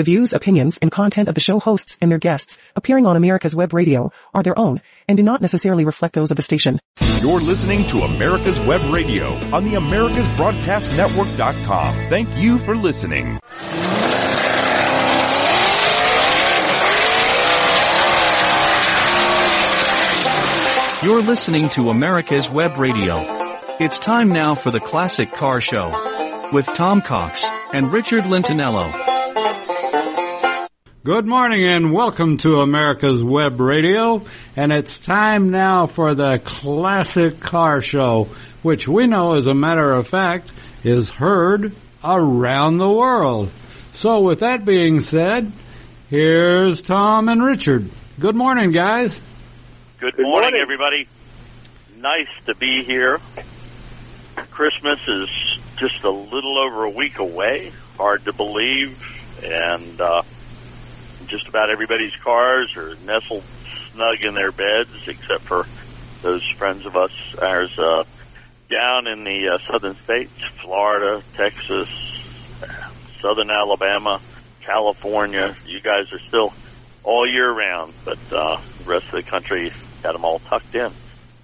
The views, opinions, and content of the show hosts and their guests appearing on America's Web Radio are their own and do not necessarily reflect those of the station. You're listening to America's Web Radio on the AmericasBroadcastNetwork.com. Thank you for listening. You're listening to America's Web Radio. It's time now for the Classic Car Show with Tom Cox and Richard Lentinello. Good morning and welcome to America's Web Radio. And it's time now for the Classic Car Show, which we know, as a matter of fact, is heard around the world. So with that being said, here's Tom and Richard. Good morning, guys. Good, Good morning, morning. everybody. Nice to be here. Christmas is just a little over a week away. Hard to believe. And uh, just about everybody's cars are nestled snug in their beds, except for those friends of us, ours, uh, down in the uh, southern states, Florida, Texas, southern Alabama, California. You guys are still all year round, but uh, the rest of the country got them all tucked in.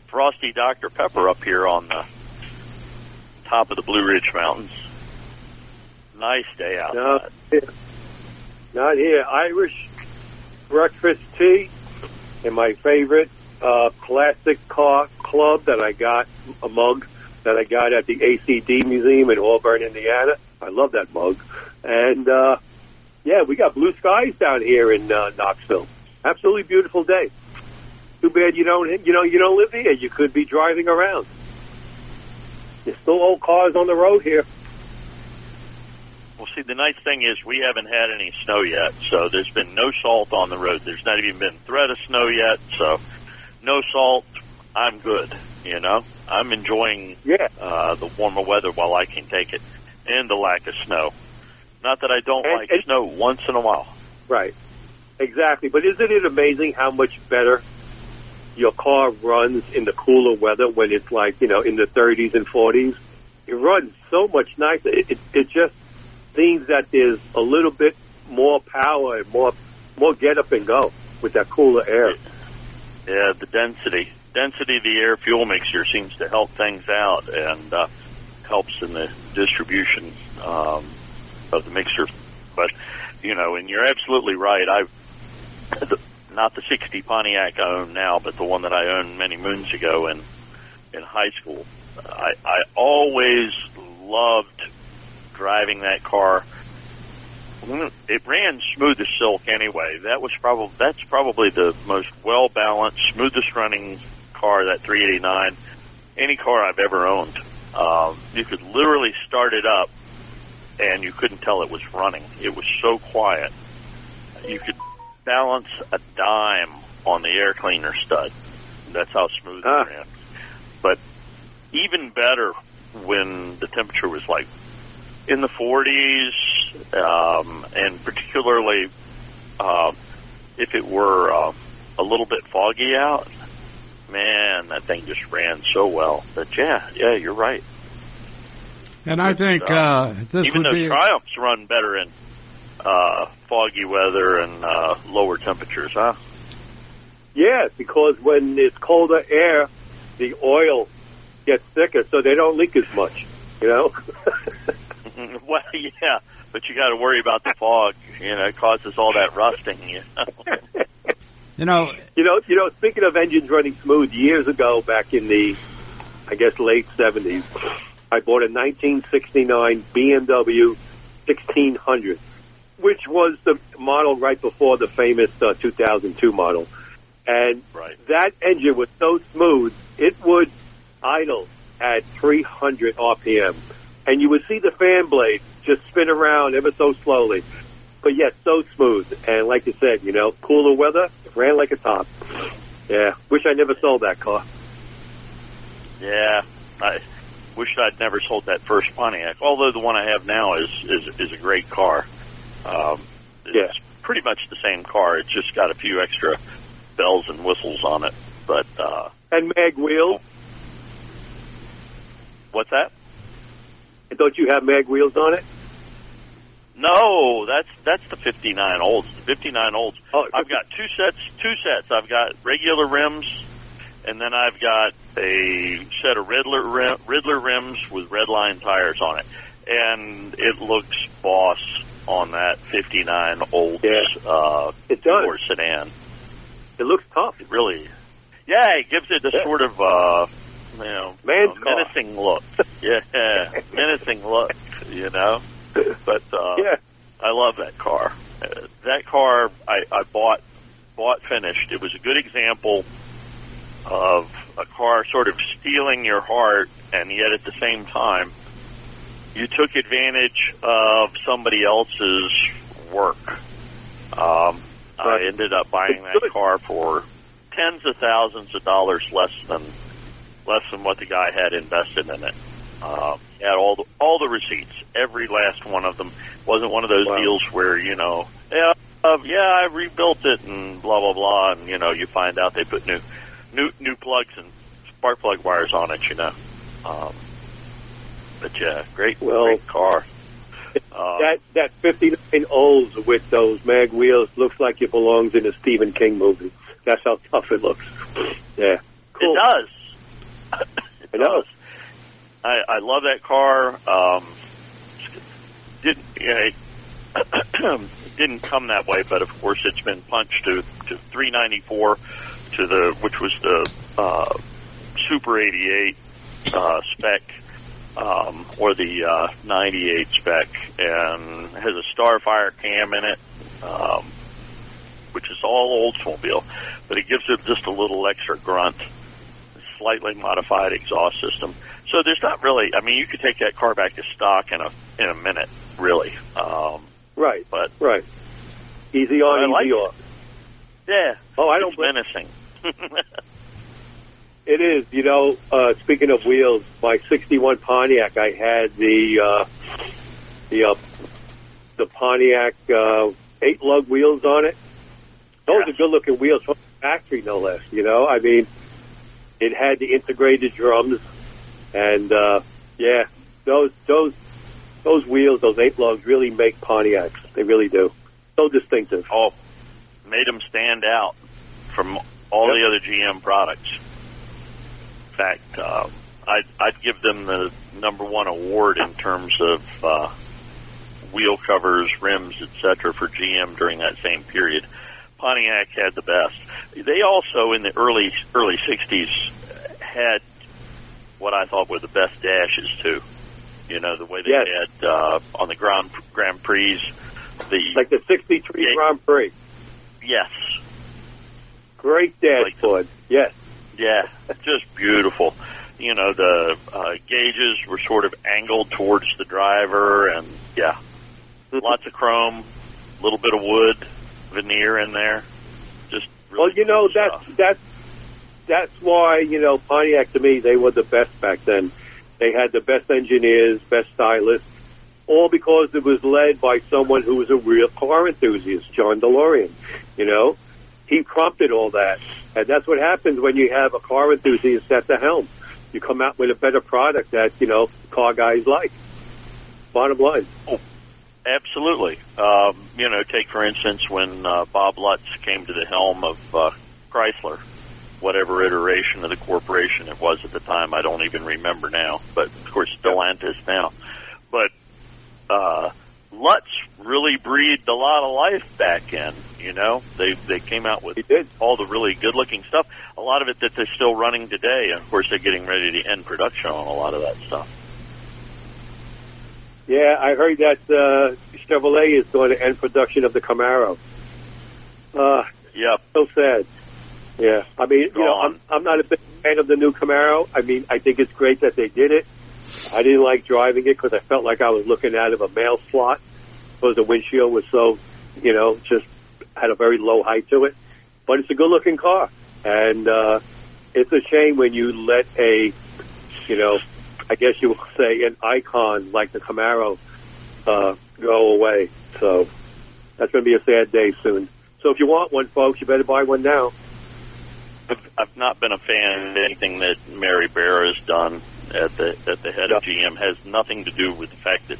Frosty Dr. Pepper up here on the top of the Blue Ridge Mountains. Nice day out. No, not here. Irish breakfast tea and my favorite uh, classic car club that I got, a mug that I got at the ACD Museum in Auburn, Indiana. I love that mug. And, uh, yeah, we got blue skies down here in uh, Knoxville. Absolutely beautiful day. Too bad you don't, you know, you don't live here. You could be driving around. There's still old cars on the road here. Well, see, the nice thing is we haven't had any snow yet, so there's been no salt on the road. There's not even been threat of snow yet, so no salt. I'm good. You know, I'm enjoying Yeah. uh, the warmer weather while I can take it, and the lack of snow. Not that I don't And- like and- snow once in a while. Right. Exactly. But isn't it amazing how much better your car runs in the cooler weather when it's like, you know, in the 30s and 40s? It runs so much nicer. It, it, it just seems that there's a little bit more power and more, more get up and go with that cooler air. Yeah, the density, density of the air fuel mixture seems to help things out and uh, helps in the distribution um, of the mixture. But you know, and you're absolutely right. I, the, not the '60 Pontiac I own now, but the one that I owned many moons ago in in high school. I, I always loved driving that car. It ran smooth as silk anyway. That was probably that's probably the most well balanced, smoothest running car that 389. Any car I've ever owned. Um, you could literally start it up, and you couldn't tell it was running. It was so quiet. You could balance a dime on the air cleaner stud. That's how smooth Ah. it ran. But even better when the temperature was like in the 40s, um, and particularly uh, if it were uh, a little bit foggy out. Man, that thing just ran so well. But yeah, yeah, you're right. And I think uh, this Even would though be Triumphs run better in uh, foggy weather and uh, lower temperatures, huh? Yeah, because when it's colder air, the oil gets thicker, so they don't leak as much, you know? well, yeah, but you got to worry about the fog. You know, it causes all that rusting. You know? you know You know, you know. Speaking of engines running smooth, years ago, back in the, I guess late seventies, I bought a 1969 BMW 1600, which was the model right before the famous uh, 2002 model, and right. that engine was so smooth it would idle at 300 RPM, and you would see the fan blade just spin around ever so slowly. But yet, so smooth, and like you said, you know, cooler weather, ran like a top. Yeah, wish I never sold that car. Yeah, I wish I'd never sold that first Pontiac. Although the one I have now is is is a great car. Um, it's Yeah. pretty much the same car. It's just got a few extra bells and whistles on it. But uh, And mag wheels. what's that? Don't you have mag wheels on it? No, that's that's the 59 olds. The 59 olds. Oh, I've got two sets. Two sets. I've got regular rims, and then I've got a set of Ridler rim, Ridler rims with red line tires on it, and it looks boss on that 59 olds Yeah. uh, It does. Ford sedan. It looks tough. It really, yeah, it gives it a Yeah. sort of uh, you know Man's menacing look. yeah, menacing look. You know, but uh, Yeah. I love that car. Uh, that car I, I bought bought finished. It was a good example of a car sort of stealing your heart, and yet at the same time, you took advantage of somebody else's work. Um, I ended up buying that car for tens of thousands of dollars less than less than what the guy had invested in it. Um, had all the all the receipts, every last one of them. Wasn't one of those Wow. deals where you know, yeah, uh, yeah, I rebuilt it and blah blah blah, and you know, you find out they put new new new plugs and spark plug wires on it. You know, um, but yeah, great Well, great car. Um, That that 59 Olds with those mag wheels looks like it belongs in a Stephen King movie. That's how tough it looks. Yeah. Cool. It does. it I know. does. I, I love that car. Um, didn't it didn't come that way, but of course it's been punched to to 394 to the which was the uh, Super 88 uh, spec um, or the uh, 98 spec, and has a Starfire cam in it. Um, which is all Oldsmobile, but it gives it just a little extra grunt slightly modified exhaust system. So there's not really. I mean, you could take that car back to stock in a in a minute, really. Um, Right. but Right. Easy on, easy like off. yeah, Oh, I don't menacing. It is. You know, uh, speaking of wheels, my 61 Pontiac, I had the, uh, the, uh, the Pontiac, uh, eight lug wheels on it. Those are good looking wheels from the factory, no less. You know, I mean, it had the integrated drums and, uh, yeah, those, those, those wheels, those eight lugs really make Pontiacs. They really do. So distinctive. oh, made them stand out from all the other GM products. In fact, uh, I'd, I'd give them the number one award in terms of uh, wheel covers, rims, etc. for GM during that same period. Pontiac had the best. They also, in the early early '60s, had what I thought were the best dashes too. You know, the way they Yes. had uh, on the Grand Grand Prix. The Like the 63 Yeah. Grand Prix. yes, Great dashboard. Yes. Yeah, just beautiful. You know, the uh, gauges were sort of angled towards the driver, and yeah, lots of chrome, a little bit of wood veneer in there. Just really Well, you know cool that's stuff. that's that's why you know Pontiac to me they were the best back then. They had the best engineers, best stylists, all because it was led by someone who was a real car enthusiast, John DeLorean. You know, he prompted all that, and that's what happens when you have a car enthusiast at the helm. You come out with a better product that you know car guys like. Bottom line. Absolutely. Um, you know, take for instance when uh, Bob Lutz came to the helm of uh, Chrysler, whatever iteration of the corporation it was at the time, I don't even remember now. But of course, Stellantis now. But uh, Lutz really breathed a lot of life back in. You know, they they came out with all the really good looking stuff. A lot of it that they're still running today. And of course, they're getting ready to end production on a lot of that stuff. Yeah, I heard that uh, Chevrolet is going to end production of the Camaro. Uh, Yep. so sad. Yeah, I mean, you know. I'm I'm not a big fan of the new Camaro. I mean, I think it's great that they did it. I didn't like driving it because I felt like I was looking out of a mail slot because the windshield was so, you know, just had a very low height to it. But it's a good looking car, and uh, it's a shame when you let a, you know, I guess you would say an icon like the Camaro uh, go away. So that's going to be a sad day soon. So if you want one, folks, you better buy one now. I've, I've not been a fan of anything that Mary Barra has done at the at the head of GM. Has nothing to do with the fact that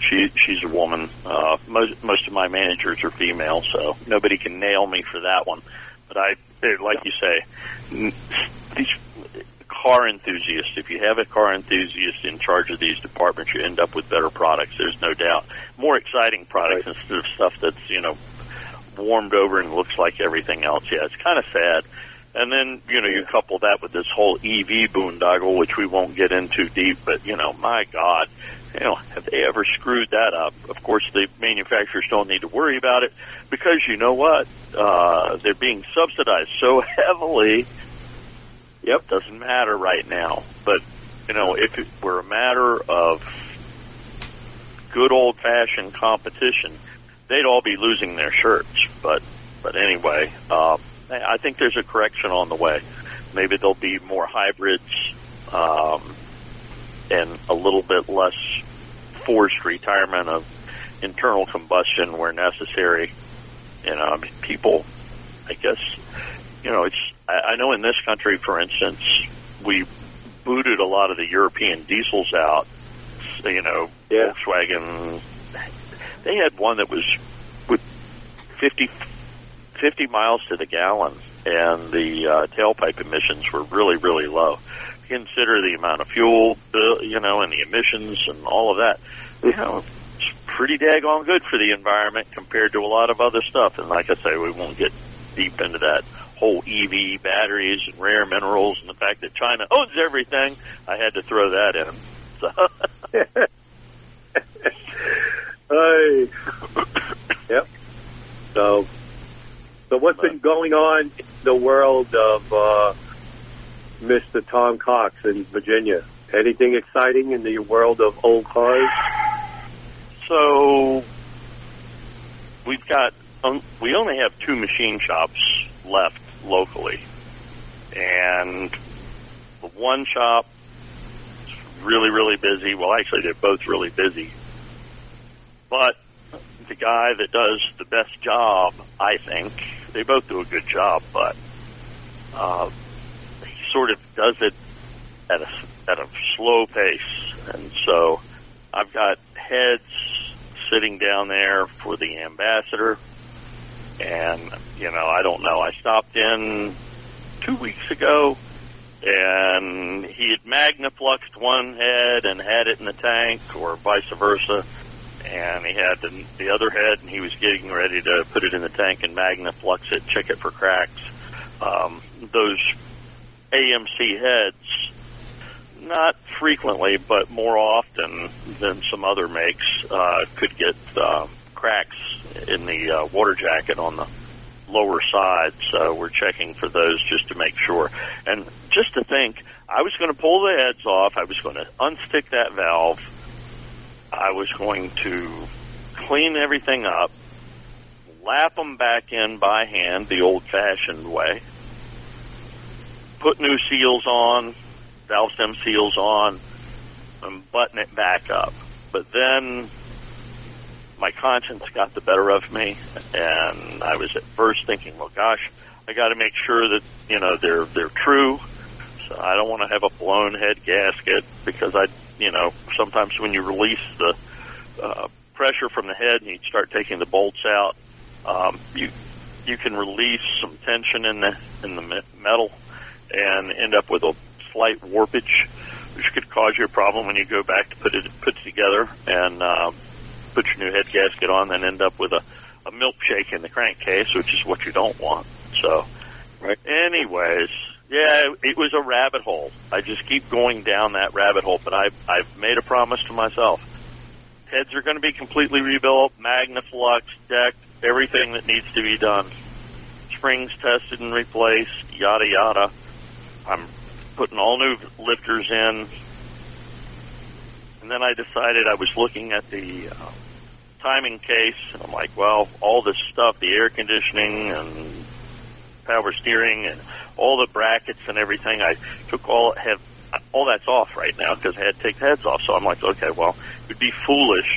She she's a woman. Uh, most most of my managers are female, so nobody can nail me for that one. But I, eh, like you say, these car enthusiasts. If you have a car enthusiast in charge of these departments, you end up with better products. There's no doubt. More exciting products instead of stuff that's you know warmed over and looks like everything else. Yeah, it's kind of sad. And then, you know, you couple that with this whole EV boondoggle, which we won't get into deep, but, you know, my God, you know, have they ever screwed that up? Of course, the manufacturers don't need to worry about it because you know what? Uh, they're being subsidized so heavily. Yep, doesn't matter right now. But, you know, if it were a matter of good old fashioned competition, they'd all be losing their shirts. But, but anyway, uh, I think there's a correction on the way. Maybe there'll be more hybrids, um, and a little bit less forced retirement of internal combustion where necessary. You know, I mean, people, I guess, you know, it's, I, I know in this country, for instance, we booted a lot of the European diesels out. So, you know, Yeah. Volkswagen, they had one that was with 50, 50 miles to the gallon, and the uh, tailpipe emissions were really, really low. Consider the amount of fuel, bill, you know, and the emissions and all of that. You know, it's pretty daggone good for the environment compared to a lot of other stuff. And like I say, we won't get deep into that whole EV batteries and rare minerals and the fact that China owns everything. I had to throw that in. So, Hey. yep. So, so what's been going on in the world of uh, Mr. Tom Cox in Virginia? Anything exciting in the world of old cars? So we've got um, we only have two machine shops left locally, and the one shop is really really busy. Well, actually, they're both really busy, but the guy that does the best job, I think, they both do a good job, but uh, he sort of does it at a at a slow pace, and so I've got heads sitting down there for the ambassador, and you know I don't know. I stopped in two weeks ago, and he had magnafluxed one head and had it in the tank, or vice versa. And he had the, the other head, and he was getting ready to put it in the tank and magnaflux it, check it for cracks. Um, those AMC heads not frequently, but more often than some other makes, uh, could get uh, cracks in the uh, water jacket on the lower side. So we're checking for those just to make sure. And just to think, I was going to pull the heads off. I was going to unstick that valve. I was going to clean everything up, lap them back in by hand the old-fashioned way, put new seals on, valve stem seals on and button it back up. But then my conscience got the better of me, and I was at first thinking, "Well, gosh, I got to make sure that you know they're they're true." So I don't want to have a blown head gasket because I, you know, sometimes when you release the uh, pressure from the head and you start taking the bolts out, um, you you can release some tension in the in the metal and end up with a slight warpage, which could cause you a problem when you go back to put it put it together and uh, put your new head gasket on, then end up with a, a milkshake in the crankcase, which is what you don't want. So, Right. anyways, yeah, it was a rabbit hole. I just keep going down that rabbit hole, but I've I've made a promise to myself. Heads are going to be completely rebuilt, Magnaflux, decked, everything that needs to be done. Springs tested and replaced, yada yada. I'm putting all new lifters in. And then I decided I was looking at the uh, timing case, and I'm like, well, all this stuff, the air conditioning and power steering and all the brackets and everything, I took all, have, all that's off right now because I had to take the heads off. So I'm like, okay, well, it would be foolish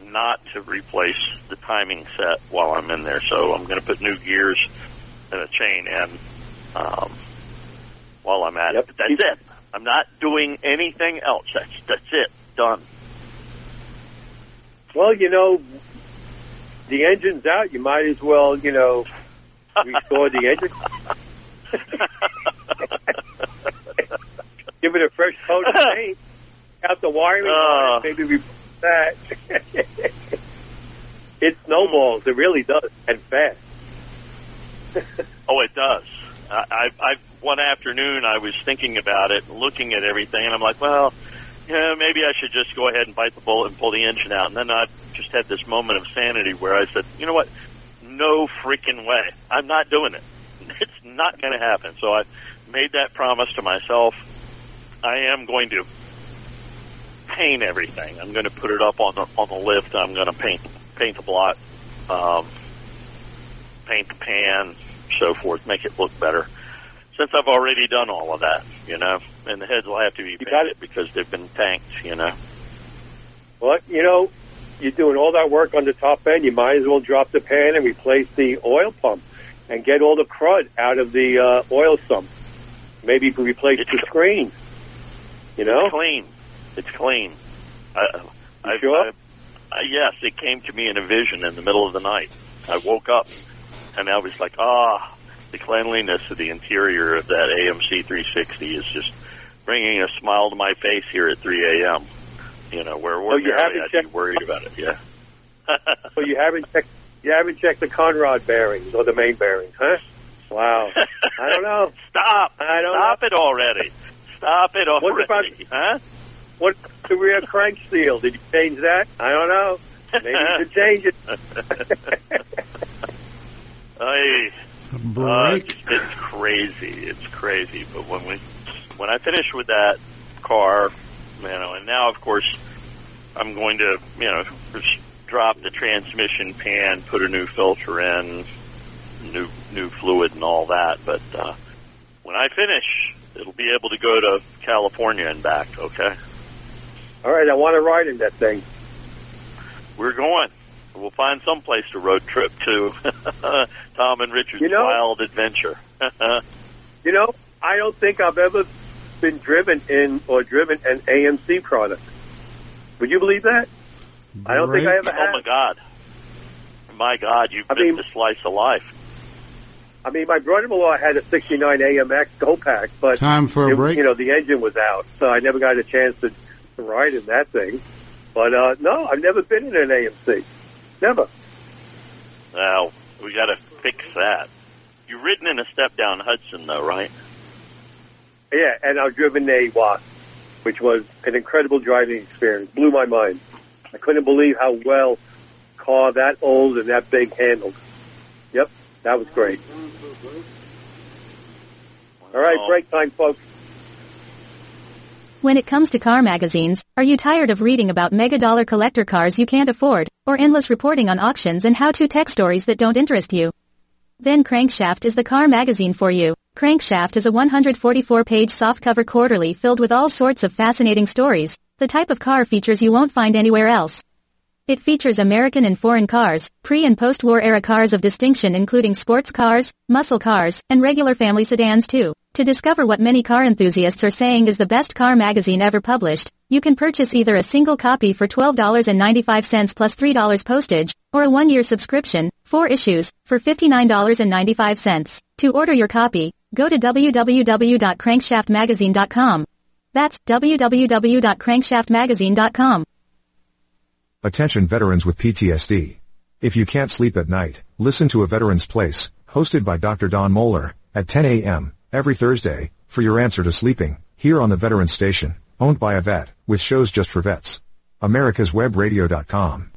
not to replace the timing set while I'm in there. So I'm going to put new gears and a chain in um, while I'm at Yep. it. But that's it. I'm not doing anything else. That's that's it. Done. Well, you know, the engine's out. You might as well, you know, restore the engine. Give it a fresh coat of paint. Out the wiring Uh. maybe replace that. it snowballs. It really does, and fast. Oh, it does. I, I, I one afternoon I was thinking about it, looking at everything, and I'm like, well, yeah, maybe I should just go ahead and bite the bullet and pull the engine out. And then I just had this moment of sanity where I said, you know what? No freaking way. I'm not doing it. It's not going to happen. So I made that promise to myself. I am going to paint everything. I'm going to put it up on the on the lift. I'm going to paint paint the block, um, paint the pan, so forth, make it look better. Since I've already done all of that, you know, and the heads will have to be You painted because they've been tanked, you know. Well, you know, you're doing all that work on the top end. You might as well drop the pan and replace the oil pump and get all the crud out of the uh, oil sump. Maybe replace It's the screen. You know? It's clean. It's clean. I, I, sure? I, I, yes, it came to me in a vision in the middle of the night. I woke up and I was like, ah, the cleanliness of the interior of that AMC 360 is just bringing a smile to my face here at 3 a.m. You know, where you ordinarily haven't I'd be checked- worried about it. Yeah. So you haven't checked you haven't checked the con rod bearings or the main bearings, huh? Wow. I don't know. Stop! I don't Stop it already! Stop it already. What already! huh? What the rear crank seal? Did you change that? I don't know. Maybe you should change it. I Uh, Break. it's, it's crazy. It's crazy. But when we, when I finish with that car, you know, and now of course I'm going to, you know, just drop the transmission pan, put a new filter in, new new fluid and all that. But uh, when I finish, it'll be able to go to California and back. Okay, All right, I want to ride in that thing. we're going. We'll find some place to road trip to. Tom and Richard's You know- wild adventure. You know, I don't think I've ever been driven in or driven an AMC product. Would you believe that? I don't think I Break. ever Oh have. my God! My God, you've I missed mean- a slice of life. I mean, my brother-in-law had a '69 AMX Go Pack, but Time for a it- break. you know the engine was out, so I never got a chance to, to ride in that thing. But uh no, I've never been in an AMC. Never. Now we got to fix that. You've ridden in a step down Hudson, though, right? Yeah, and I've driven a Wasp, which was an incredible driving experience. Blew my mind. I couldn't believe how well car that old and that big handled. Yep, that was great. All right, Oh. break time, folks. When it comes to car magazines, are you tired of reading about mega dollar collector cars you can't afford, or endless reporting on auctions and how-to tech stories that don't interest you? Then Crankshaft is the car magazine for you. Crankshaft is a 144-page softcover quarterly filled with all sorts of fascinating stories, the type of car features you won't find anywhere else. It features American and foreign cars, pre- and post-war era cars of distinction including sports cars, muscle cars, and regular family sedans too. To discover what many car enthusiasts are saying is the best car magazine ever published, you can purchase either a single copy for $12.95 plus $3 postage, or a one-year subscription, four issues, for $59.95. To order your copy, go to www.crankshaftmagazine.com. That's www.crankshaftmagazine.com. Attention veterans with PTSD. If you can't sleep at night, listen to A Veteran's Place, hosted by Dr. Don Moeller, at 10 a.m. every Thursday, for your answer to sleeping, here on the Veterans Station, owned by a vet, with shows just for vets. AmericasWebRadio.com.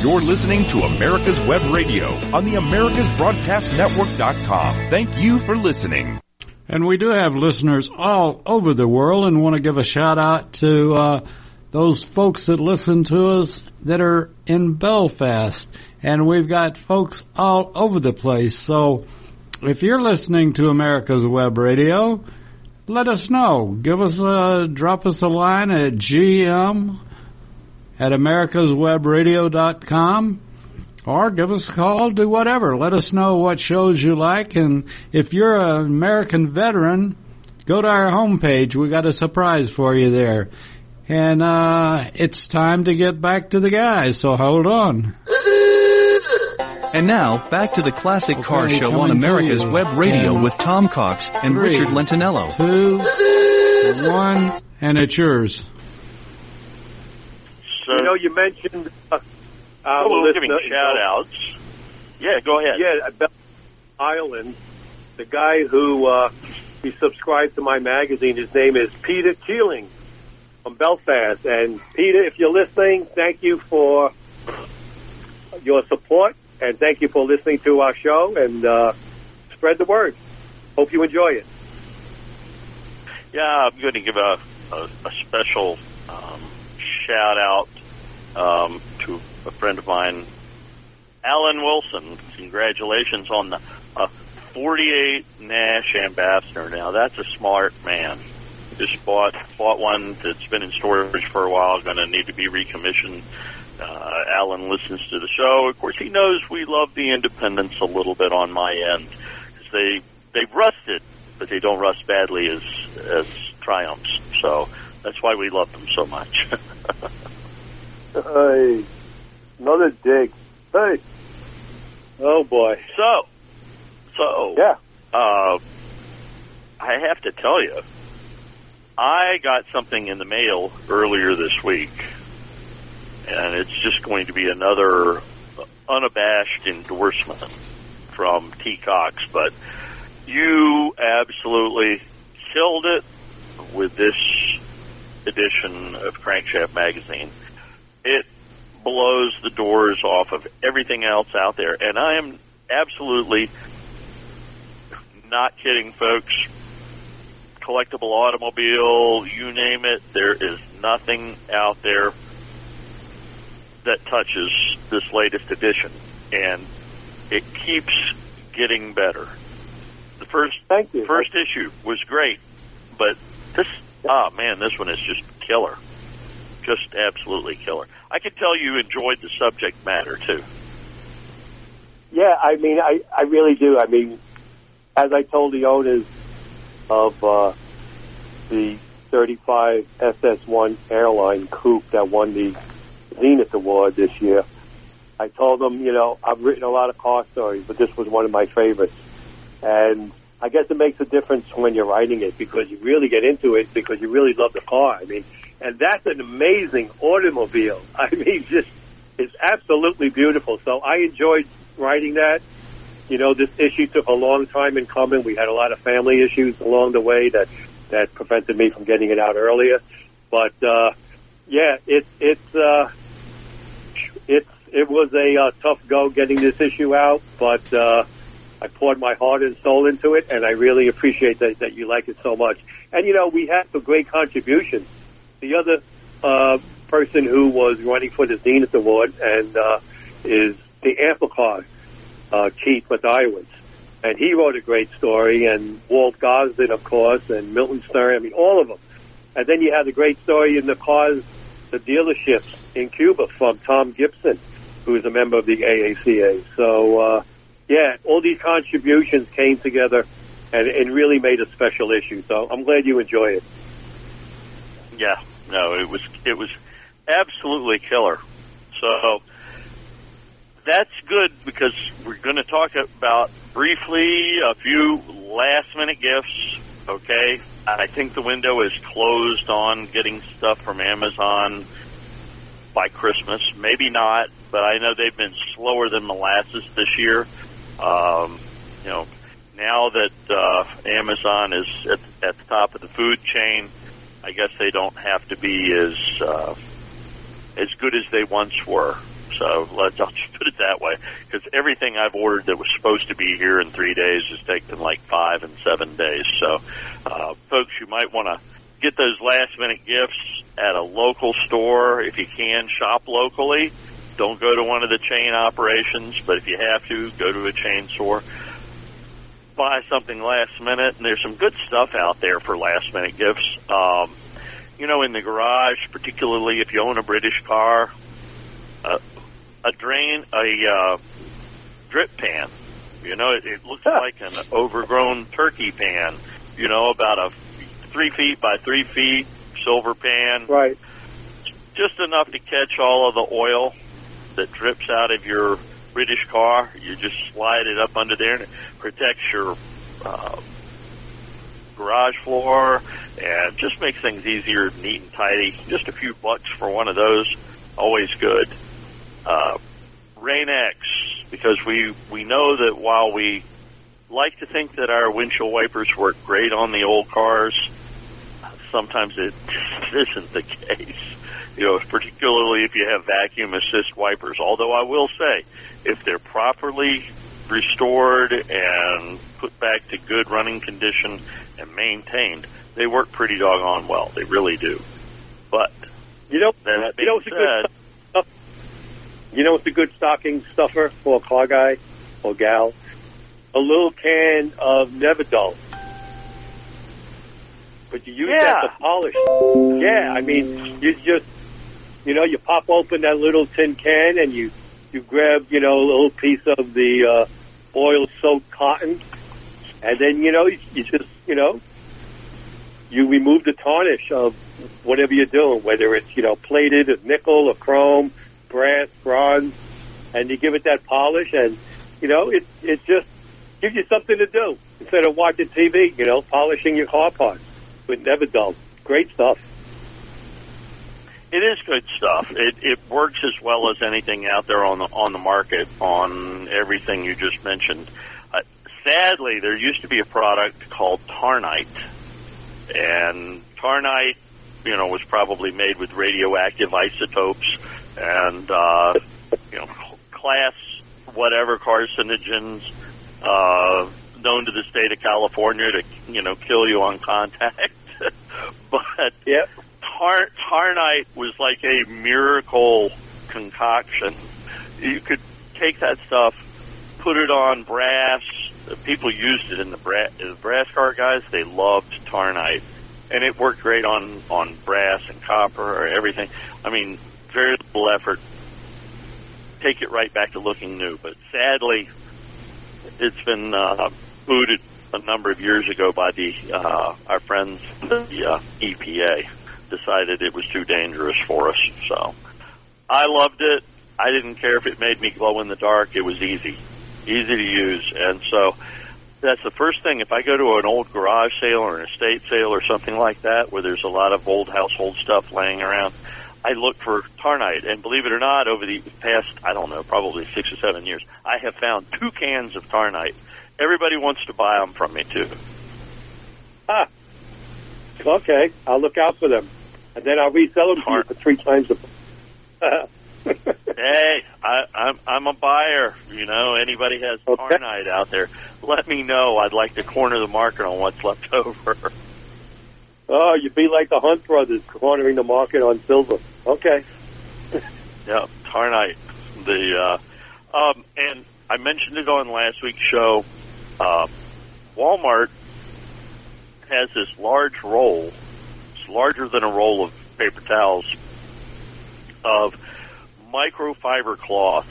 You're listening to America's Web Radio on the AmericasBroadcastNetwork.com. Thank you for listening. And we do have listeners all over the world and want to give a shout out to uh, those folks that listen to us that are in Belfast. And we've got folks all over the place. So if you're listening to America's Web Radio, let us know. Give us a, drop us a line at gm at americaswebradio.com or give us a call, do whatever. Let us know what shows you like. And if you're an American veteran, go to our homepage. We got a surprise for you there. And uh, it's time to get back to the guys, so hold on. And now, back to the Classic Car Show on America's. Web Radio And with Tom Cox and three, Richard Lentinello. Two, one, and it's yours. So, You know, you mentioned uh, our oh, we're giving shout outs. Yeah, go ahead. Yeah, about Island, The guy who uh, he subscribed to my magazine, his name is Peter Keeling from Belfast. And Peter, if you're listening, thank you for your support and thank you for listening to our show and uh, spread the word. Hope you enjoy it. Yeah, I'm going to give a, a, a special um, shout out um, to a friend of mine, Alan Wilson. Congratulations on the uh, 48 Nash ambassador. Now that's a smart man. Just bought bought one that's been in storage for a while. Going to need to be recommissioned. Uh, Alan listens to the show. Of course, he knows we love the independents a little bit on my end because they they've rusted, but they don't rust badly as as triumphs. So that's why we love them so much. Hey, another dig. Hey. Oh boy. so, so Yeah. uh, I have to tell you, I got something in the mail earlier this week, and it's just going to be another unabashed endorsement from T. Cox. But you absolutely killed it with this edition of Crankshaft Magazine. Blows the doors off of everything else out there, and I am absolutely not kidding, folks. Collectible automobile, you name it, there is nothing out there that touches this latest edition, and it keeps getting better. The first Thank you. first issue was great, but this ah man, this one is just killer, just absolutely killer. I can tell you enjoyed the subject matter too. Yeah, I mean, I, I really do. I mean, as I told the owners of uh, the 35 SS1 airline coupe that won the Zenith Award this year, I told them, you know, I've written a lot of car stories, but this was one of my favorites. And I guess it makes a difference when you're writing it because you really get into it because you really love the car. I mean, and that's an amazing automobile. I mean, just it's absolutely beautiful. So I enjoyed writing that. You know, this issue took a long time in coming. We had a lot of family issues along the way that that prevented me from getting it out earlier. But uh, yeah, it it's uh, it's it was a uh, tough go getting this issue out, but uh, I poured my heart and soul into it, and I really appreciate that that you like it so much. And you know, we had some great contributions. The other uh, person who was running for the Zenith Award and uh, is the Amphicar, uh, Keith Mathiewicz. And he wrote a great story, and Walt Gosden, of course, and Milton Stern, I mean, all of them. And then you had the great story in the cars, the dealerships in Cuba from Tom Gibson, who is a member of the AACA. So, uh, yeah, all these contributions came together and, and really made a special issue. So I'm glad you enjoy it. Yeah, no, it was it was absolutely killer. So that's good because we're going to talk about briefly a few last minute gifts. Okay, I think the window is closed on getting stuff from Amazon by Christmas. Maybe not, but I know they've been slower than molasses this year. Um, you know, now that uh, Amazon is at, at the top of the food chain, I guess they don't have to be as uh, as good as they once were. So let's I'll just put it that way because everything I've ordered that was supposed to be here in three days has taken like five and seven days. So, uh, folks, you might want to get those last minute gifts at a local store if you can. Shop locally. Don't go to one of the chain operations, but if you have to, go to a chain store. Buy something last minute, and there's some good stuff out there for last minute gifts. Um, you know, in the garage, particularly if you own a British car, uh, a drain, a uh, drip pan. You know, it, it looks like an overgrown turkey pan. You know, about a three feet by three feet silver pan. Right. just enough to catch all of the oil that drips out of your British car. You just slide it up under there and it protects your uh, garage floor and just makes things easier, neat and tidy. Just a few bucks for one of those, always good. Uh, Rain-X, because we, we know that while we like to think that our windshield wipers work great on the old cars, sometimes it isn't the case. You know, particularly if you have vacuum assist wipers. Although I will say, if they're properly restored and put back to good running condition and maintained, they work pretty doggone well. They really do. But You know, that you know what's a good? You know what's a good stocking stuffer for a car guy or gal? A little can of Nevr-Dull. But you use Yeah. that to polish. Yeah, I mean, you just, you know, you pop open that little tin can and you, you grab, you know, a little piece of the, uh, oil-soaked cotton. And then, you know, you, you just, you know, you remove the tarnish of whatever you're doing, whether it's, you know, plated or nickel or chrome, brass, bronze, and you give it that polish and, you know, it, it just gives you something to do instead of watching TV, you know, polishing your car parts with Nevr-Dull. Great stuff. It is good stuff. It it works as well as anything out there on the on the market on everything you just mentioned. Sadly, there used to be a product called Tarnite, and Tarnite, you know, was probably made with radioactive isotopes and uh, you know class whatever carcinogens uh, known to the state of California to you know kill you on contact. but Yep. Tar- Tarnite was like a miracle concoction. You could take that stuff, put it on brass. People used it in the brass, the brass car guys. They loved Tarnite, and it worked great on on brass and copper or everything. I mean, very little effort. Take it right back to looking new. But sadly, it's been uh, booted a number of years ago by the uh, our friends the uh, EPA decided it was too dangerous for us. So I loved it. I didn't care if it made me glow in the dark. It was easy, easy to use, and so that's the first thing. If I go to an old garage sale or an estate sale or something like that, where there's a lot of old household stuff laying around, I look for Tarnite. And believe it or not, over the past, I don't know, probably six or seven years, I have found two cans of Tarnite. Everybody wants to buy them from me too. Ah. Okay, I'll look out for them. And then I'll resell them you for three times the Hey, I, I'm I'm a buyer. You know, anybody has Okay. Tarnite out there, let me know. I'd like to corner the market on what's left over. Oh, you'd be like the Hunt brothers cornering the market on silver. Okay. Yeah, Tarnite. The uh, um, and I mentioned it on last week's show. Uh, Walmart has this large roll. It's larger than a roll of paper towels of microfiber cloths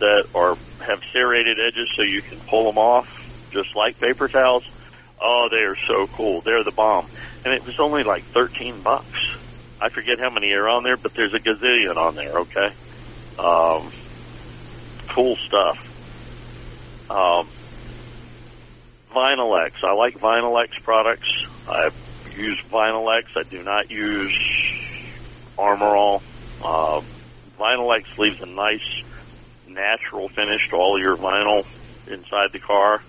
that are have serrated edges, so you can pull them off just like paper towels. Oh, they are so cool. They're the bomb. And it was only like thirteen bucks. I forget how many are on there, but there's a gazillion on there. Okay, um, cool stuff. Um, Vinylex. I like Vinylex products. I use Vinylex. I do not use Armorall. Uh, Vinylex leaves a nice natural finish to all your vinyl inside the car.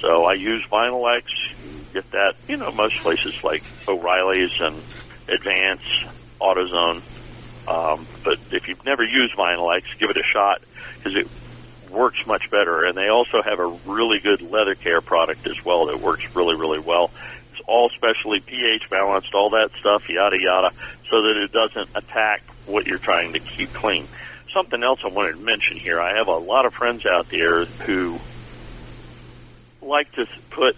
So I use Vinylex. You get that, you know, most places like O'Reilly's and Advance, AutoZone. Um, but if you've never used Vinylex, give it a shot because it works much better. And they also have a really good leather care product as well that works really, really well. All specially pH balanced, all that stuff, yada yada, so that it doesn't attack what you're trying to keep clean. Something else I wanted to mention here. I have a lot of friends out there who like to put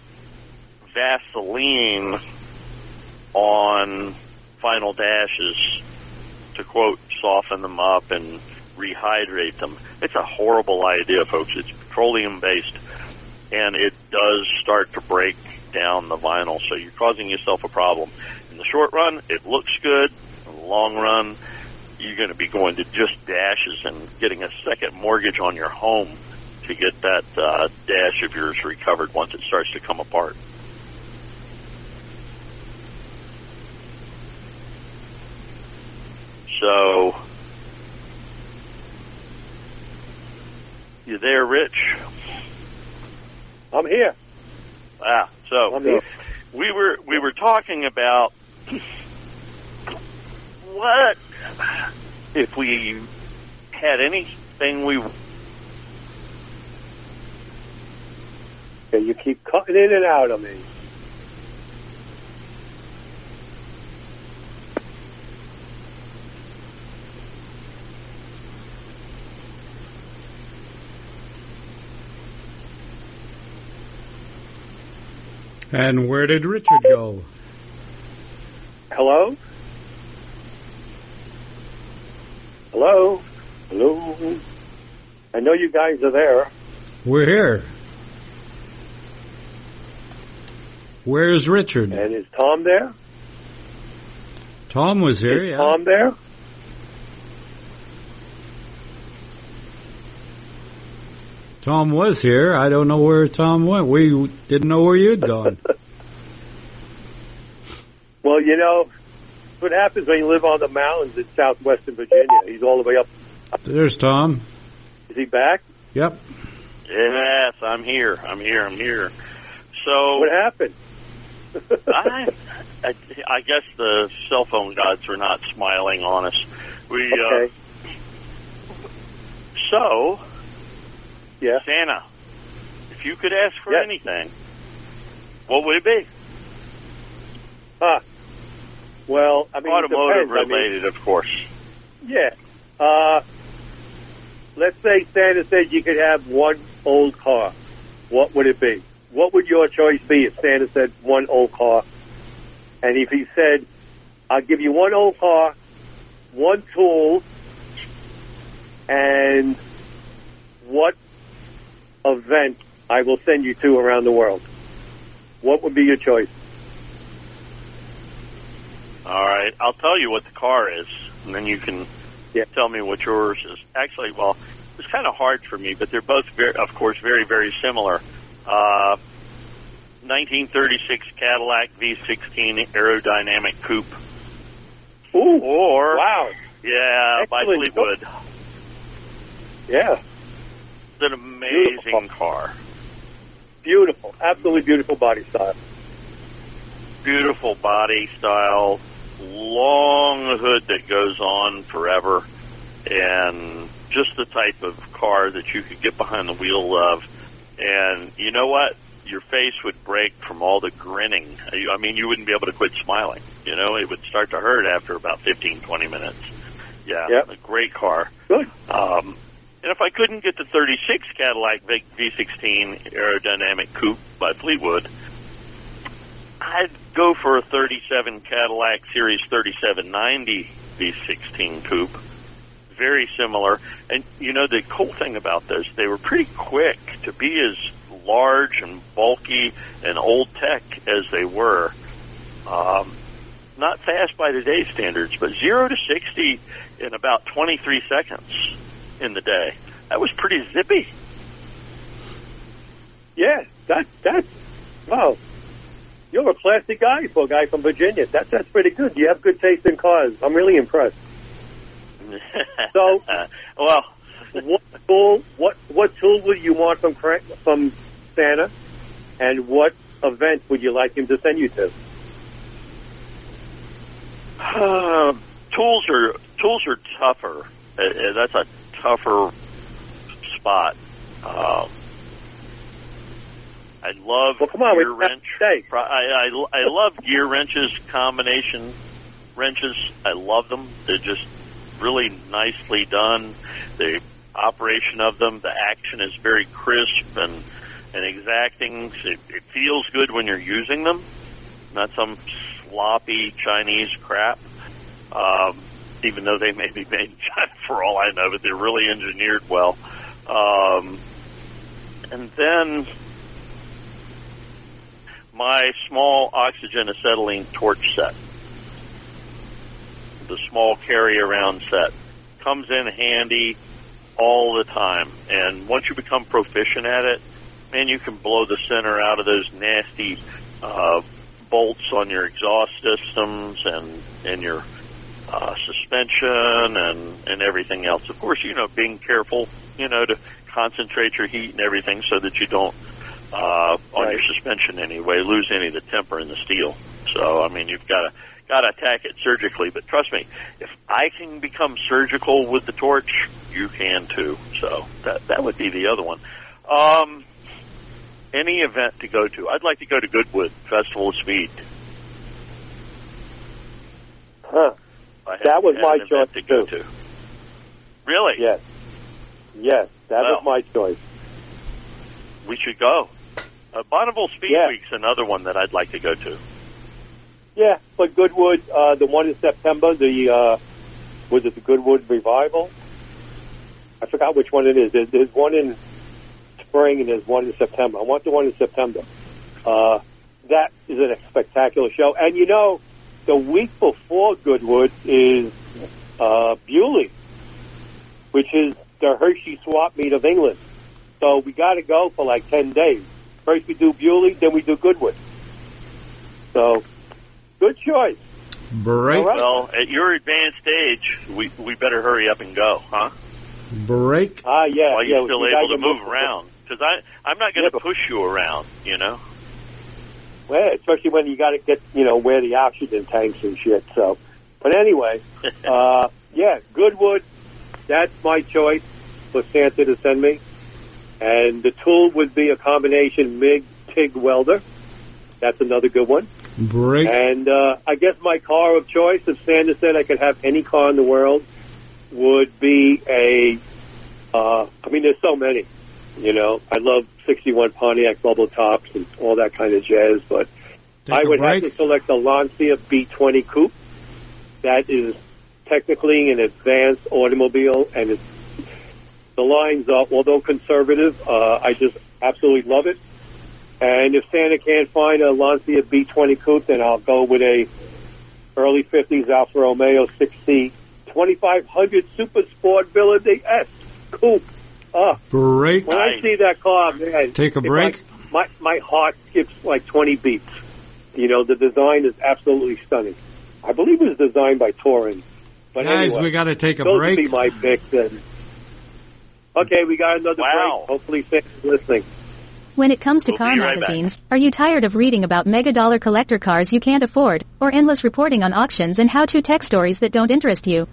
Vaseline on vinyl dashes to quote soften them up and rehydrate them. It's a horrible idea, folks. It's petroleum based and it does start to break down the vinyl, so you're causing yourself a problem. In the short run, it looks good. In the long run, you're going to be going to just dashes and getting a second mortgage on your home to get that uh, dash of yours recovered once it starts to come apart. So, you there, Rich? I'm here. Ah, so we were we were talking about what if we had anything we Okay, you keep cutting in and out of me. And where did Richard go? Hello? Hello? Hello? I know you guys are there. We're here. Where's Richard? And is Tom there? Tom was here, is yeah. Tom there? Tom was here. I don't know where Tom went. We didn't know where you'd gone. Well, you know, what happens when you live on the mountains in southwestern Virginia. He's all the way up. There's Tom. Is he back? Yep. Yes, I'm here. I'm here. I'm here. So What happened? I, I, I guess the cell phone gods are not smiling on us. We Okay. uh, so Yeah. Santa, if you could ask for Yes. anything, what would it be? Huh. Well, I mean, Automotive depends. I mean, related, of course. Yeah. Uh, let's say Santa said you could have one old car. What would it be? What would your choice be if Santa said one old car? And if he said, I'll give you one old car, one tool, and what event I will send you to around the world? What would be your choice? All right, I'll tell you what the car is, and then you can Yeah. tell me what yours is. Actually, well, it's kind of hard for me, but they're both, very, of course, very, very similar. Uh, 1936 Cadillac V16 aerodynamic coupe, Ooh, or wow. yeah, by Excellent. Fleetwood. Yeah. An amazing Beautiful. car. Beautiful. Absolutely beautiful body style. Beautiful body style, long hood that goes on forever, and just the type of car that you could get behind the wheel of. And you know what? Your face would break from all the grinning. I mean, you wouldn't be able to quit smiling. You know, it would start to hurt after about 15, 20 minutes. Yeah, Yep. a great car. Good. Um, and if I couldn't get the 36 Cadillac V- V16 aerodynamic coupe by Fleetwood, I'd go for a 37 Cadillac Series 3790 V16 coupe. Very similar. And you know, the cool thing about those, they were pretty quick to be as large and bulky and old tech as they were. Um, not fast by today's standards, but zero to 60 in about 23 seconds in the day. That was pretty zippy. Yeah, that that's wow. You're a classy guy for a guy from Virginia. That's that's pretty good. You have good taste in cars. I'm really impressed. So- well, what tool? What what tool would you want from from Santa, and what event would you like him to send you to? Uh, tools are tools are tougher. Uh, uh, that's a tougher spot. Um, I love Well, come on, gear wrench. to stay. Pro- I, I I love gear wrenches, combination wrenches. I love them. They're just really nicely done. The operation of them, the action is very crisp and and exacting. It, it feels good when you're using them. Not some sloppy Chinese crap. Um, even though they may be made in China for all I know, but they're really engineered well. Um, and then my small oxygen acetylene torch set. the small carry around set. Comes in handy all the time. And once you become proficient at it, man, you can blow the center out of those nasty uh, bolts on your exhaust systems and and your uh, suspension and and everything else. Of course, you know, being careful, you know, to concentrate your heat and everything so that you don't uh, on your suspension anyway lose any of the temper in the steel. So, I mean, you've got to got to attack it surgically. But trust me, if I can become surgical with the torch, you can too. So that that would be the other one. Um, any event to go to, I'd like to go to Goodwood Festival of Speed. Huh. That was my choice, to go too. to. Really? Yes. Yes, that Well. was my choice. We should go. Uh, Bonneville Speed Yeah. Week's another one that I'd like to go to. Yeah, but Goodwood, uh, the one in September, the uh, was it the Goodwood Revival? I forgot which one it is. There's, there's one in spring and there's one in September. I want the one in September. Uh, that is a spectacular show. And you know, the week before Goodwood is uh, Beaulieu, which is the Hershey swap meet of England. So we got to go for like 10 days. First we do Beaulieu, then we do Goodwood. So, good choice. Break, All right. Well, at your advanced age, we we better hurry up and go, huh? break. Ah, yeah, While yeah. you're still we gotta able to get move around, because I I'm not going to but- push you around, you know. Well, especially when you got to get, you know, where the oxygen tanks and shit. So, but anyway, uh, yeah, Goodwood. That's my choice for Santa to send me, and the tool would be a combination MIG TIG welder. That's another good one. Break. And uh, I guess my car of choice, if Santa said I could have any car in the world, would be a. Uh, I mean, there's so many. You know, I love '61 Pontiac bubble tops and all that kind of jazz, but Take I would break. have to select the Lancia B20 Coupe. That is technically an advanced automobile, and it's, the lines are, although conservative, uh, I just absolutely love it. And if Santa can't find a Lancia B20 Coupe, then I'll go with a early 50s Alfa Romeo 6C 2500 Super Sport Villa d'Este Coupe. Ah, Break. when I see that car, man, Take a break. like- my my heart skips like 20 beats. You know, the design is absolutely stunning. I believe it was designed by Touring. But Guys, anyway, we got to take a those break. would be my picks. And okay, we got another Wow. break. Hopefully, Santa's listening. When it comes to We'll car be right back. magazines, are you tired of reading about mega dollar collector cars you can't afford, or endless reporting on auctions and how-to tech stories that don't interest you?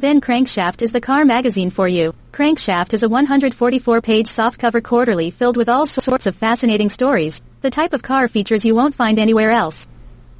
Then Crankshaft is the car magazine for you. Crankshaft is a 144-page softcover quarterly filled with all sorts of fascinating stories, the type of car features you won't find anywhere else.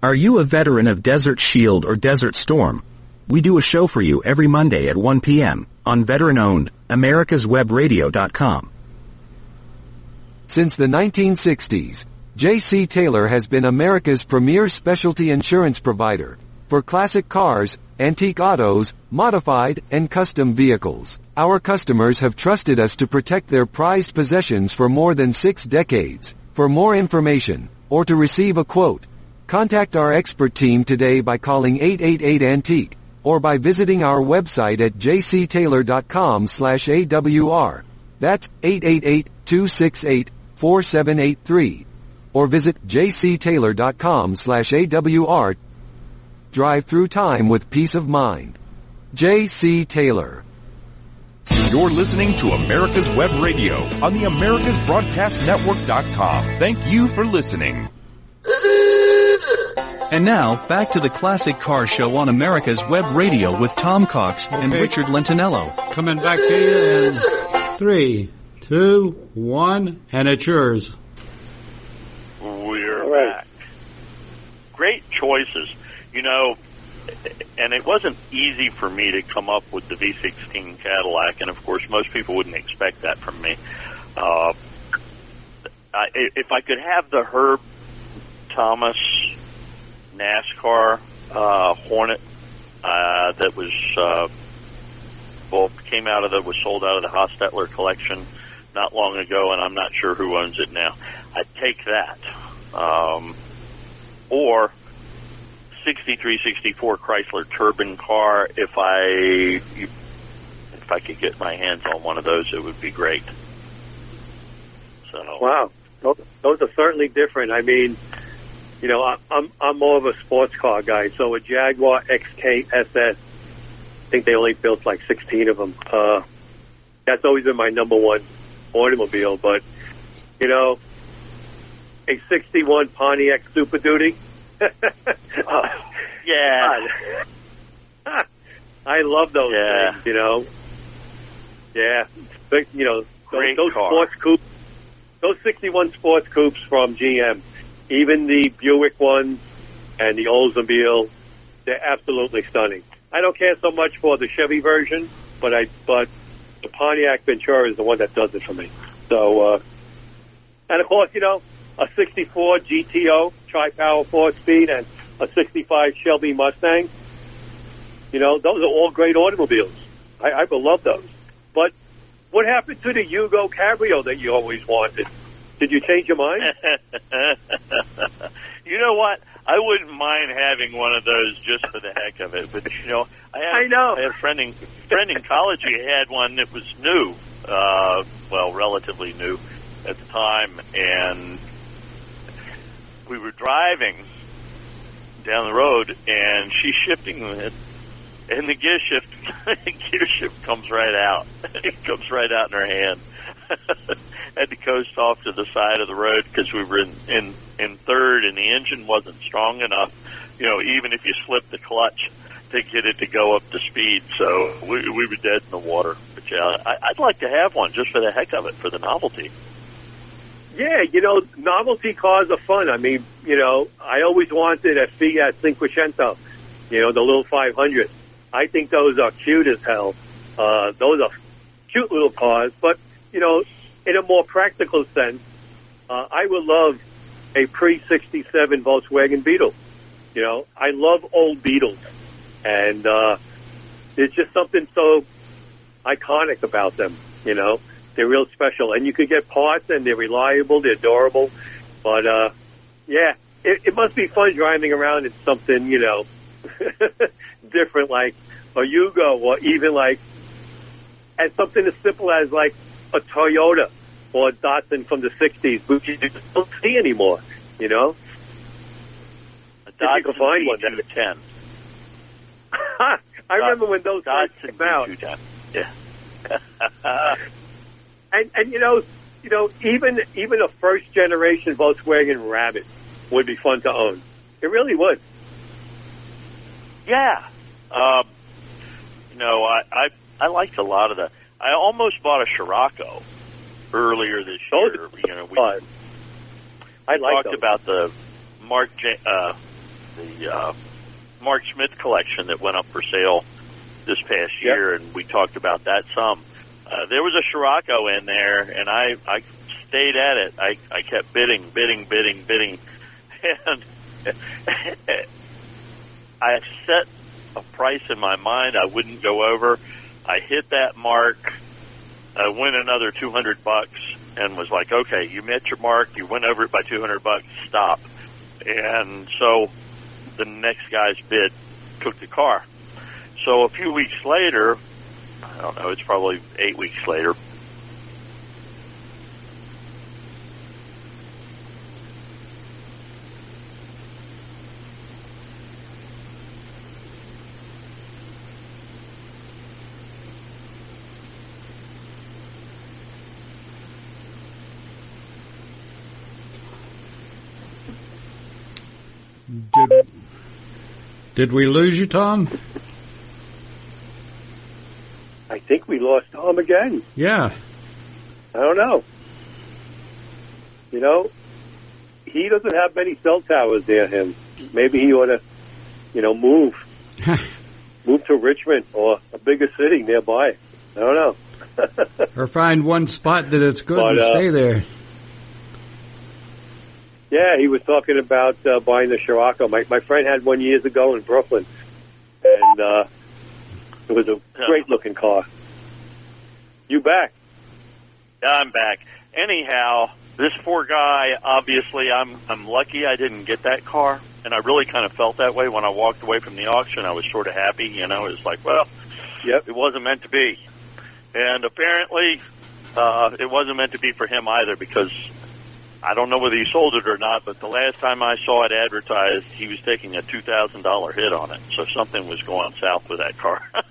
Are you a veteran of Desert Shield or Desert Storm? We do a show for you every Monday at 1 p.m. on veteran-owned americaswebradio.com. Since the 1960s, J.C. Taylor has been America's premier specialty insurance provider for classic cars, antique autos, modified, and custom vehicles. Our customers have trusted us to protect their prized possessions for more than six decades. For more information, or to receive a quote, contact our expert team today by calling 888-ANTIQUE, or by visiting our website at jctaylor.com slash AWR. That's 888-268-4783. Or visit jctaylor.com slash AWR. Drive through time with peace of mind. J.C. Taylor. You're listening to America's Web Radio on the AmericasBroadcastNetwork.com. Thank you for listening. And now, back to the Classic Car Show on America's Web Radio with Tom Cox and Richard Lentinello. Coming back to you in three, two, one, and it's yours. We're All right. back. Great choices. You know, and it wasn't easy for me to come up with the V16 Cadillac, and of course, most people wouldn't expect that from me. Uh, I, if I could have the Herb Thomas NASCAR uh, Hornet uh, that was uh, well came out of the was sold out of the Hostetler collection not long ago, and I'm not sure who owns it now. I'd take that, um, or 63, 64 Chrysler Turbine car. If I if I could get my hands on one of those, it would be great. So Wow, those, those are certainly different. I mean, you know, I, I'm I'm more of a sports car guy, so a Jaguar XK SS. I think they only built like 16 of them. Uh, that's always been my number one automobile. But you know, a '61 Pontiac Super Duty. yeah, I love those Yeah. things. You know, yeah, but, you know, those, Great those car. sports coupes, those '61 sports coupes from GM, even the Buick ones and the Oldsmobile, they're absolutely stunning. I don't care so much for the Chevy version, but I but the Pontiac Ventura is the one that does it for me. So, uh, and of course, you know, a 64 GTO tri-power four-speed and a 65 Shelby Mustang. You know, those are all great automobiles. I, I will love those. But what happened to the Yugo Cabrio that you always wanted? Did you change your mind? you know what? I wouldn't mind having one of those just for the heck of it. But you know, I had, I know. I had a friend in friend in college who had one that was new, uh, well, relatively new at the time, and we were driving down the road, and she's shifting it, and the gear shift gear shift comes right out. it comes right out in her hand. Had to coast off to the side of the road because we were in, in in third, and the engine wasn't strong enough. You know, even if you slip the clutch to get it to go up to speed, so we, we were dead in the water. But yeah, I, I'd like to have one just for the heck of it, for the novelty. Yeah, you know, novelty cars are fun. I mean, you know, I always wanted a Fiat Cinquecento, you know, the little 500. I think those are cute as hell. Uh, those are cute little cars, but, you know, in a more practical sense, uh, I would love a pre-67 Volkswagen Beetle. You know, I love old Beetles. And, uh, there's just something so iconic about them, you know. They're real special, and you could get parts, and they're reliable, they're durable. But uh, yeah, it, it must be fun driving around in something, you know, different, like a Yugo, or even like, and something as simple as like a Toyota or a Datsun from the '60s, which you just don't see anymore. You know, A If you can find one, that- B210. I remember when those Datsun came out. B210. Yeah. And and you know, you know, even even a first generation Volkswagen Rabbit would be fun to own. It really would. Yeah. Um, you know, I, I I liked a lot of the. I almost bought a Scirocco earlier this year. are You know, we. I like talked those. about the Mark J, uh, the uh, Mark Smith collection that went up for sale this past Yep. year, and we talked about that some. Uh, there was a Scirocco in there, and I I stayed at it. I I kept bidding, bidding, bidding, bidding, and I set a price in my mind I wouldn't go over. I hit that mark. Uh, I went another 200 bucks and was like, okay, you met your mark. You went over it by 200 bucks. Stop. And so the next guy's bid took the car. So a few weeks later, I don't know, it's probably eight weeks later, Did, did we lose you, Tom? I think we lost Tom again. Yeah. I don't know. You know, he doesn't have many cell towers near him. Maybe he ought to, you know, move. move to Richmond or a bigger city nearby. I don't know. or find one spot that it's good But, and uh, stay there. Yeah, he was talking about uh, buying the Scirocco. My my friend had one years ago in Brooklyn, and uh, it was a great looking car. You back? Yeah, I'm back. Anyhow, this poor guy. Obviously, I'm I'm lucky I didn't get that car, and I really kind of felt that way when I walked away from the auction. I was sort of happy, you know. It's like, well, yep, it wasn't meant to be, and apparently, uh, it wasn't meant to be for him either because I don't know whether he sold it or not. But the last time I saw it advertised, he was taking a two thousand dollar hit on it, so something was going south with that car.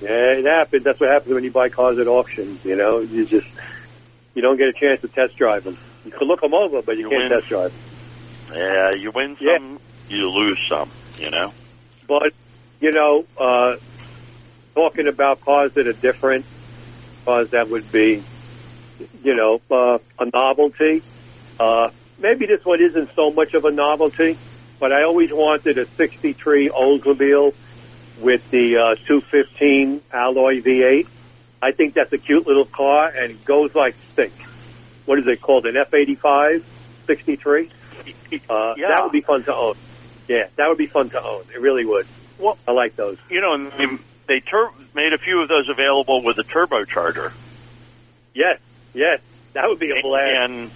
Yeah, it happens. That's what happens when you buy cars at auctions. You know, you just you don't get a chance to test drive them. You can look them over, but you, You can't win. test drive. them. yeah, you win some, you lose some. You know. But you know, uh, talking about cars that are different, cars that would be, you know, uh, a novelty. Uh, maybe this one isn't so much of a novelty, but I always wanted a '63 Oldsmobile with the uh, 215 alloy V8. I think that's a cute little car and it goes like stink. What is it called? An F85 63? Uh, Yeah. That would be fun to own. Yeah, that would be fun to own. It really would. Well, I like those. You know, they, they tur- made a few of those available with a turbocharger. Yes, yes, that would be a blast. And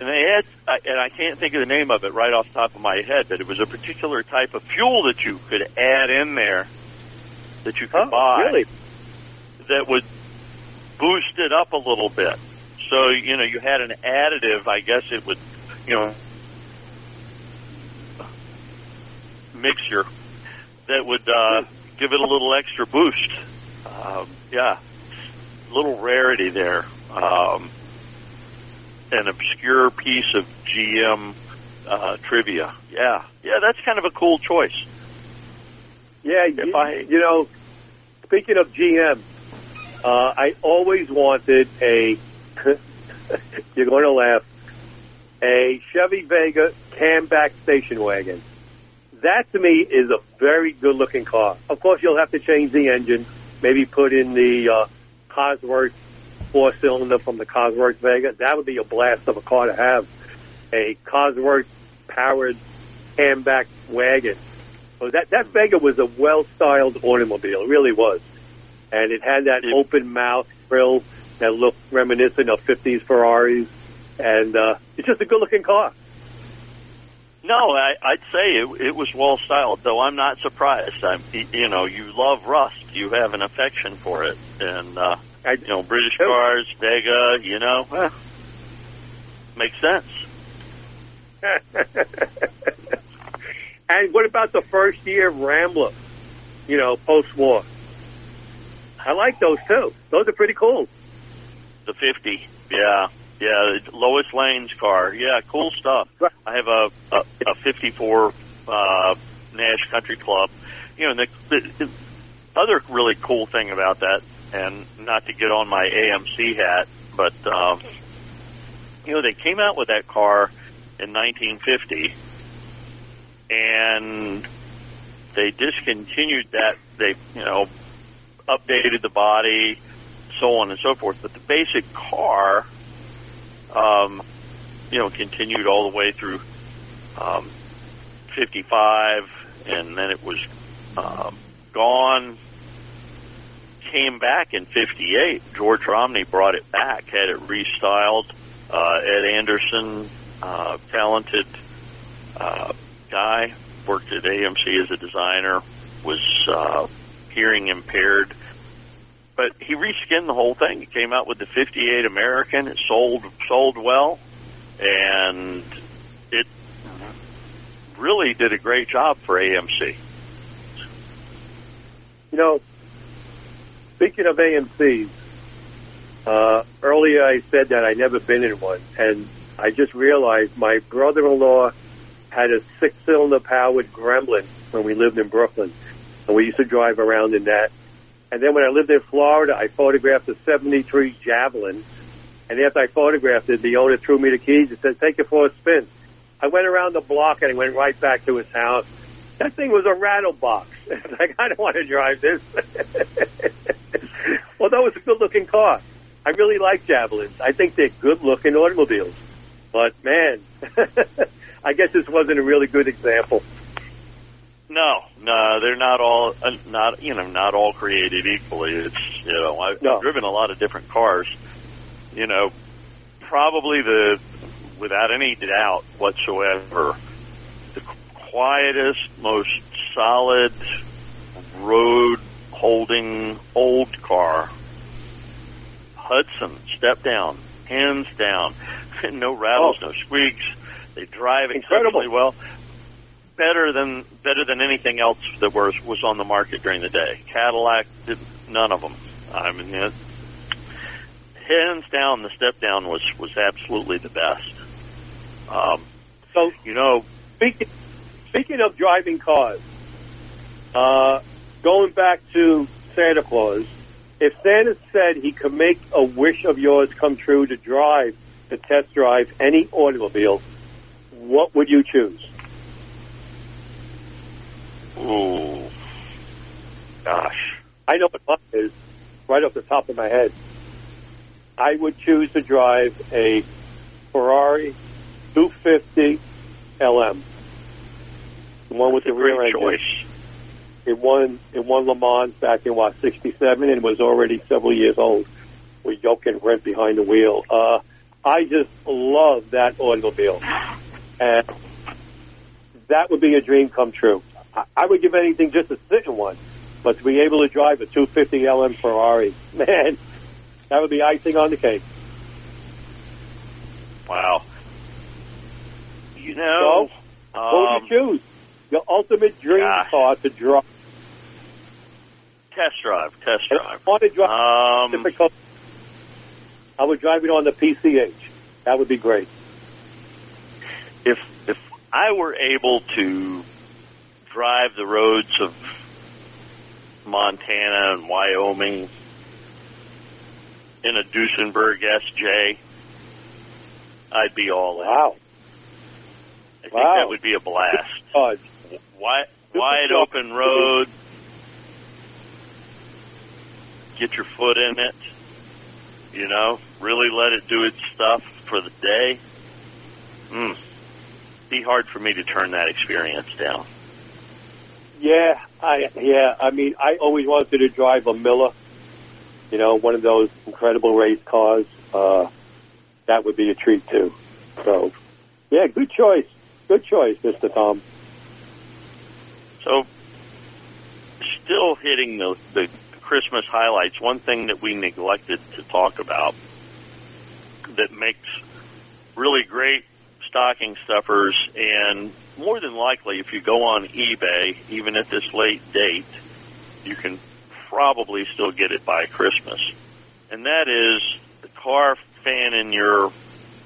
and they had, and I can't think of the name of it right off the top of my head, but it was a particular type of fuel that you could add in there that you could Oh, buy really? that would boost it up a little bit. So you know, you had an additive. I guess it would, you know, mixture that would uh, give it a little extra boost. Um, yeah, little rarity there. Um, an obscure piece of GM uh, trivia. Yeah, yeah, that's kind of a cool choice. Yeah, you, you know, speaking of GM, uh, I always wanted a, you're going to laugh, a Chevy Vega Kammback station wagon. That to me is a very good looking car. Of course, you'll have to change the engine, maybe put in the uh, Cosworth four cylinder from the Cosworth Vega. That would be a blast of a car to have. A Cosworth powered Kammback wagon. So that that Vega was a well styled automobile, it really was, and it had that open mouth grill that looked reminiscent of '50s Ferraris, and uh, it's just a good looking car. No, I, I'd say it, it was well styled, though I'm not surprised. I'm, you know, you love rust, you have an affection for it, and uh, you know, British cars, Vega, you know, eh, makes sense. and what about the first year Rambler? You know, post war. I like those too. Those are pretty cool. The 50, yeah, yeah, Lois Lane's car, yeah, cool stuff. I have a a, a 54 uh, Nash Country Club. You know, and the, the, the other really cool thing about that, and not to get on my AMC hat, but um, you know, they came out with that car in 1950, and they discontinued that. They, you know, updated the body, so on and so forth. But the basic car, um, you know, continued all the way through um, 55, and then it was um, gone. Came back in '58. George Romney brought it back, had it restyled. Uh, Ed Anderson, uh, talented uh, guy, worked at AMC as a designer, was uh, hearing impaired. But he reskinned the whole thing. He came out with the 58 American. It sold sold well, and it really did a great job for AMC. You know, speaking of AMCs, uh, earlier I said that I never been in one, and I just realized my brother-in-law had a six-cylinder powered Gremlin when we lived in Brooklyn, and we used to drive around in that. And then when I lived in Florida, I photographed a '73 Javelin, and after I photographed it, the owner threw me the keys and said, "Take it for a spin." I went around the block and I went right back to his house, That thing was a rattle box. Like, I don't want to drive this. Although it's a good looking car. I really like Javelins. I think they're good looking automobiles. But man, I guess this wasn't a really good example. No, no, they're not all uh, not you know not all created equally. It's you know I've, No. I've driven a lot of different cars. You know, probably the without any doubt whatsoever, quietest, most solid road holding old car. Hudson, step down, hands down, no rattles, no squeaks. They drive exceptionally well better than better than anything else that was was on the market during the day. Cadillac did none of them. I mean, it, hands down, the step down was was absolutely the best. Um, so you know, speaking speaking of driving cars, uh, going back to Santa Claus, if Santa said he could make a wish of yours come true to drive to test drive any automobile, what would you choose? Ooh, gosh, I know what mine is right off the top of my head. I would choose to drive a Ferrari 250 LM, the one with the rear choice. It won it won Le Mans back in what '67 and was already several years old. With and Rindt behind the wheel. Uh, I just love that automobile, and that would be a dream come true. I, I would give anything just to sit in one, but to be able to drive a 250 LM Ferrari, man, that would be icing on the cake. Wow. You know, So, what would you choose? Your ultimate dream gosh. car to drive. test drive, test drive. I want to drive Um, difficult. I would drive it on the PCH. That would be great. if if I were able to drive the roads of Montana and Wyoming in a Duesenberg SJ, I'd be all in. Wow. I think Wow. that would be a blast. Wide, wide open road. Get your foot in it. You know, really let it do its stuff for the day. Mm. Be hard for me to turn that experience down. Yeah, I yeah. I mean, I always wanted to drive a Miller. You know, one of those incredible race cars. Uh, that would be a treat too. So, yeah, good choice. Good choice, Mister Tom. So, still hitting the, the Christmas highlights, one thing that we neglected to talk about that makes really great stocking stuffers and more than likely if you go on eBay, even at this late date, you can probably still get it by Christmas. And that is the car fan in your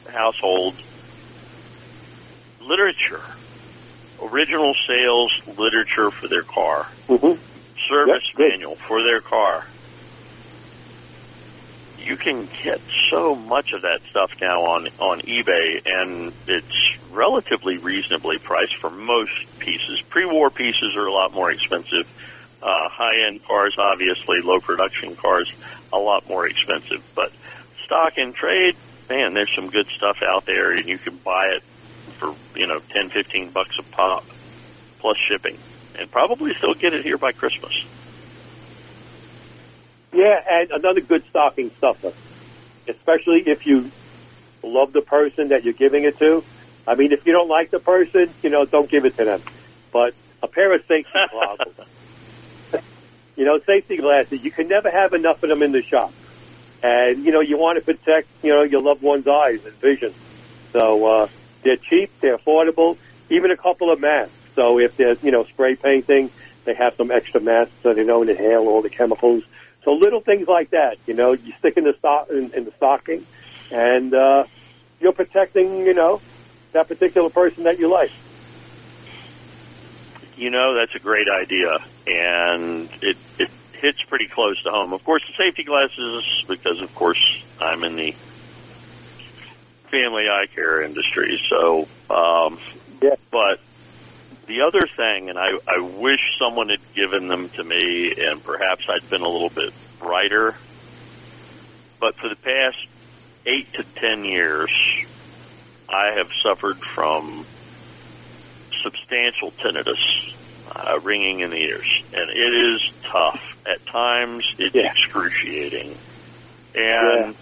household literature original sales literature for their car, Mm-hmm. service Yep, manual for their car. You can get so much of that stuff now on on eBay, and it's relatively reasonably priced for most pieces. Pre-war pieces are a lot more expensive. Uh, high-end cars, obviously, low production cars, a lot more expensive. But stock and trade, man, there's some good stuff out there, and you can buy it for you know ten, fifteen bucks a pop plus shipping, and probably still get it here by Christmas. Yeah, and another good stocking stuffer, especially if you love the person that you're giving it to. I mean, if you don't like the person, you know, don't give it to them. But a pair of safety glasses, you know, safety glasses, you can never have enough of them in the shop. And, you know, you want to protect, you know, your loved one's eyes and vision. So, uh, they're cheap, they're affordable, even a couple of masks. So if there's, you know, spray painting, they have some extra masks so they don't inhale all the chemicals. So little things like that, you know, you stick in the stock in, in the stocking, and uh, you're protecting, you know, that particular person that you like. You know, that's a great idea, and it it hits pretty close to home. Of course, the safety glasses, because of course I'm in the family eye care industry, so um, Yeah. but the other thing, and I, I wish someone had given them to me, and perhaps I'd been a little bit brighter. But for the past eight to ten years, I have suffered from substantial tinnitus, uh, ringing in the ears, and it is tough. At times, it's Yeah. excruciating, and Yeah.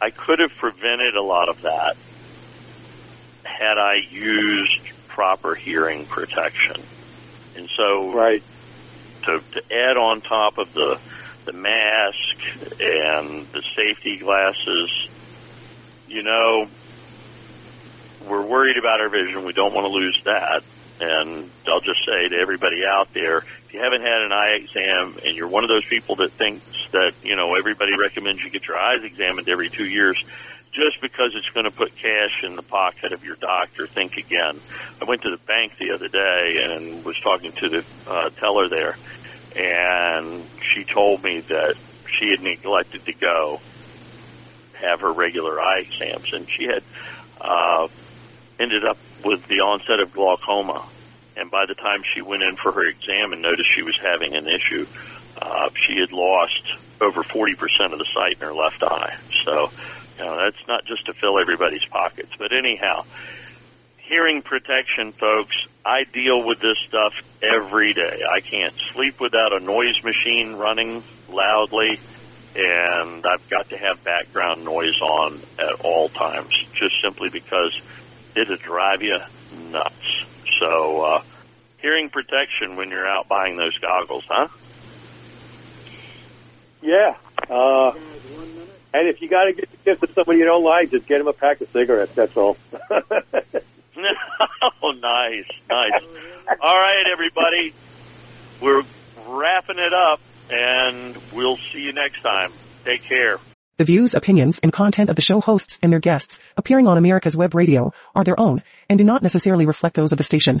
I could have prevented a lot of that had I used proper hearing protection. And so, Right. to, to add on top of the the mask and the safety glasses, you know, we're worried about our vision. We don't want to lose that. And I'll just say to everybody out there, if you haven't had an eye exam and you're one of those people that thinks that, you know, everybody recommends you get your eyes examined every two years, just because it's going to put cash in the pocket of your doctor, think again. I went to the bank the other day and was talking to the uh, teller there, and she told me that she had neglected to go have her regular eye exams, and she had uh, ended up with the onset of glaucoma. And by the time she went in for her exam and noticed she was having an issue, uh, she had lost over 40% of the sight in her left eye. So, you know, that's not just to fill everybody's pockets. But anyhow, hearing protection, folks, I deal with this stuff every day. I can't sleep without a noise machine running loudly, and I've got to have background noise on at all times, just simply because it'll drive you nuts. So, uh, hearing protection when you're out buying those goggles, huh? Yeah. Uh, and if you got to get the gift to somebody you don't like, just get them a pack of cigarettes. That's all. oh, nice, nice. All right, everybody. We're wrapping it up, and we'll see you next time. Take care. The views, opinions, and content of the show hosts and their guests appearing on America's Web Radio are their own and do not necessarily reflect those of the station.